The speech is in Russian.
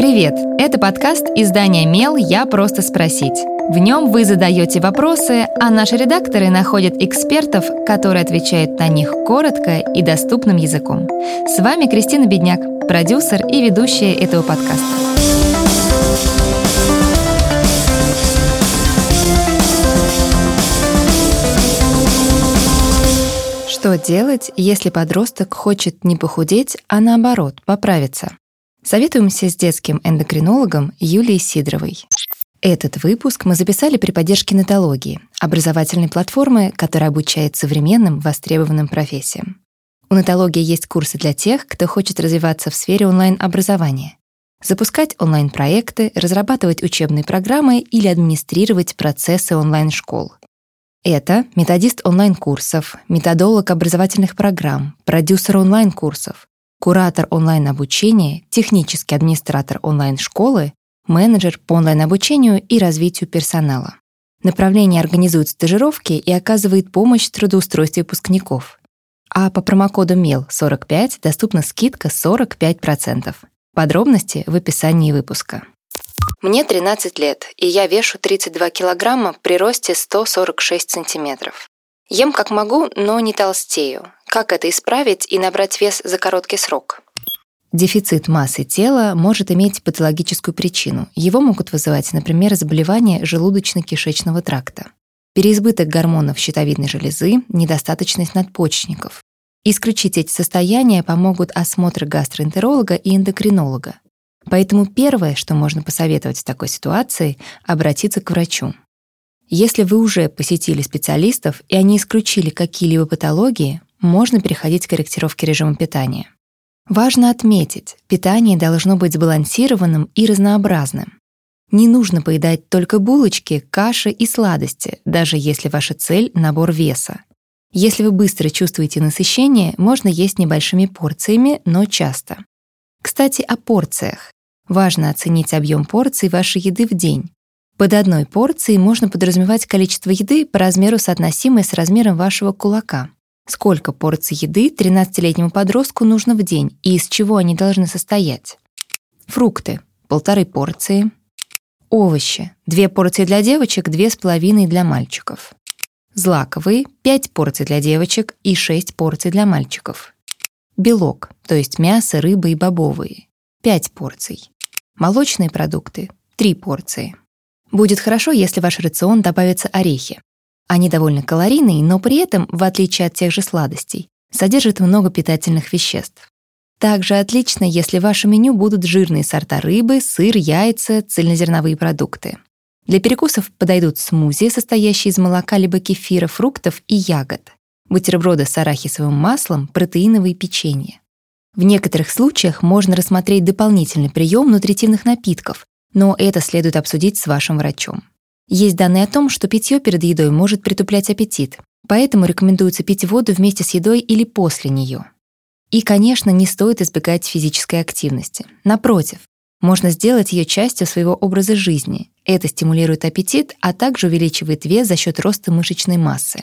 Привет! Это подкаст издания «Мел. Я просто спросить». В нем вы задаете вопросы, а наши редакторы находят экспертов, которые отвечают на них коротко и доступным языком. С вами Кристина Бедняк, продюсер и ведущая этого подкаста. Что делать, если подросток хочет не похудеть, а наоборот, поправиться? Советуемся с детским эндокринологом Юлией Сидоровой. Этот выпуск мы записали при поддержке нетологии, образовательной платформы, которая обучает современным востребованным профессиям. У нетологии есть курсы для тех, кто хочет развиваться в сфере онлайн-образования, запускать онлайн-проекты, разрабатывать учебные программы или администрировать процессы онлайн-школ. Это методист онлайн-курсов, методолог образовательных программ, продюсер онлайн-курсов, куратор онлайн-обучения, технический администратор онлайн-школы, менеджер по онлайн-обучению и развитию персонала. Направление организует стажировки и оказывает помощь в трудоустройстве выпускников. А по промокоду MEL45 доступна скидка 45%. Подробности в описании выпуска. Мне 13 лет, и я вешу 32 килограмма при росте 146 сантиметров. Ем как могу, но не толстею. Как это исправить и набрать вес за короткий срок? Дефицит массы тела может иметь патологическую причину. Его могут вызывать, например, заболевания желудочно-кишечного тракта, переизбыток гормонов щитовидной железы, недостаточность надпочечников. Исключить эти состояния помогут осмотры гастроэнтеролога и эндокринолога. Поэтому первое, что можно посоветовать в такой ситуации, обратиться к врачу. Если вы уже посетили специалистов и они исключили какие-либо патологии, можно переходить к корректировке режима питания. Важно отметить, питание должно быть сбалансированным и разнообразным. Не нужно поедать только булочки, каши и сладости, даже если ваша цель — набор веса. Если вы быстро чувствуете насыщение, можно есть небольшими порциями, но часто. Кстати, о порциях. Важно оценить объем порций вашей еды в день. Под одной порцией можно подразумевать количество еды по размеру соотносимое с размером вашего кулака. Сколько порций еды 13-летнему подростку нужно в день и из чего они должны состоять? Фрукты — полторы порции. Овощи — две порции для девочек, две с половиной для мальчиков. Злаковые — пять порций для девочек и шесть порций для мальчиков. Белок, то есть мясо, рыба и бобовые — пять порций. Молочные продукты — три порции. Будет хорошо, если в ваш рацион добавятся орехи. Они довольно калорийные, но при этом, в отличие от тех же сладостей, содержат много питательных веществ. Также отлично, если в вашем меню будут жирные сорта рыбы, сыр, яйца, цельнозерновые продукты. Для перекусов подойдут смузи, состоящие из молока либо кефира, фруктов и ягод, бутерброды с арахисовым маслом, протеиновые печенье. В некоторых случаях можно рассмотреть дополнительный прием нутритивных напитков, но это следует обсудить с вашим врачом. Есть данные о том, что питье перед едой может притуплять аппетит, поэтому рекомендуется пить воду вместе с едой или после нее. И, конечно, не стоит избегать физической активности. Напротив, можно сделать ее частью своего образа жизни. Это стимулирует аппетит, а также увеличивает вес за счет роста мышечной массы.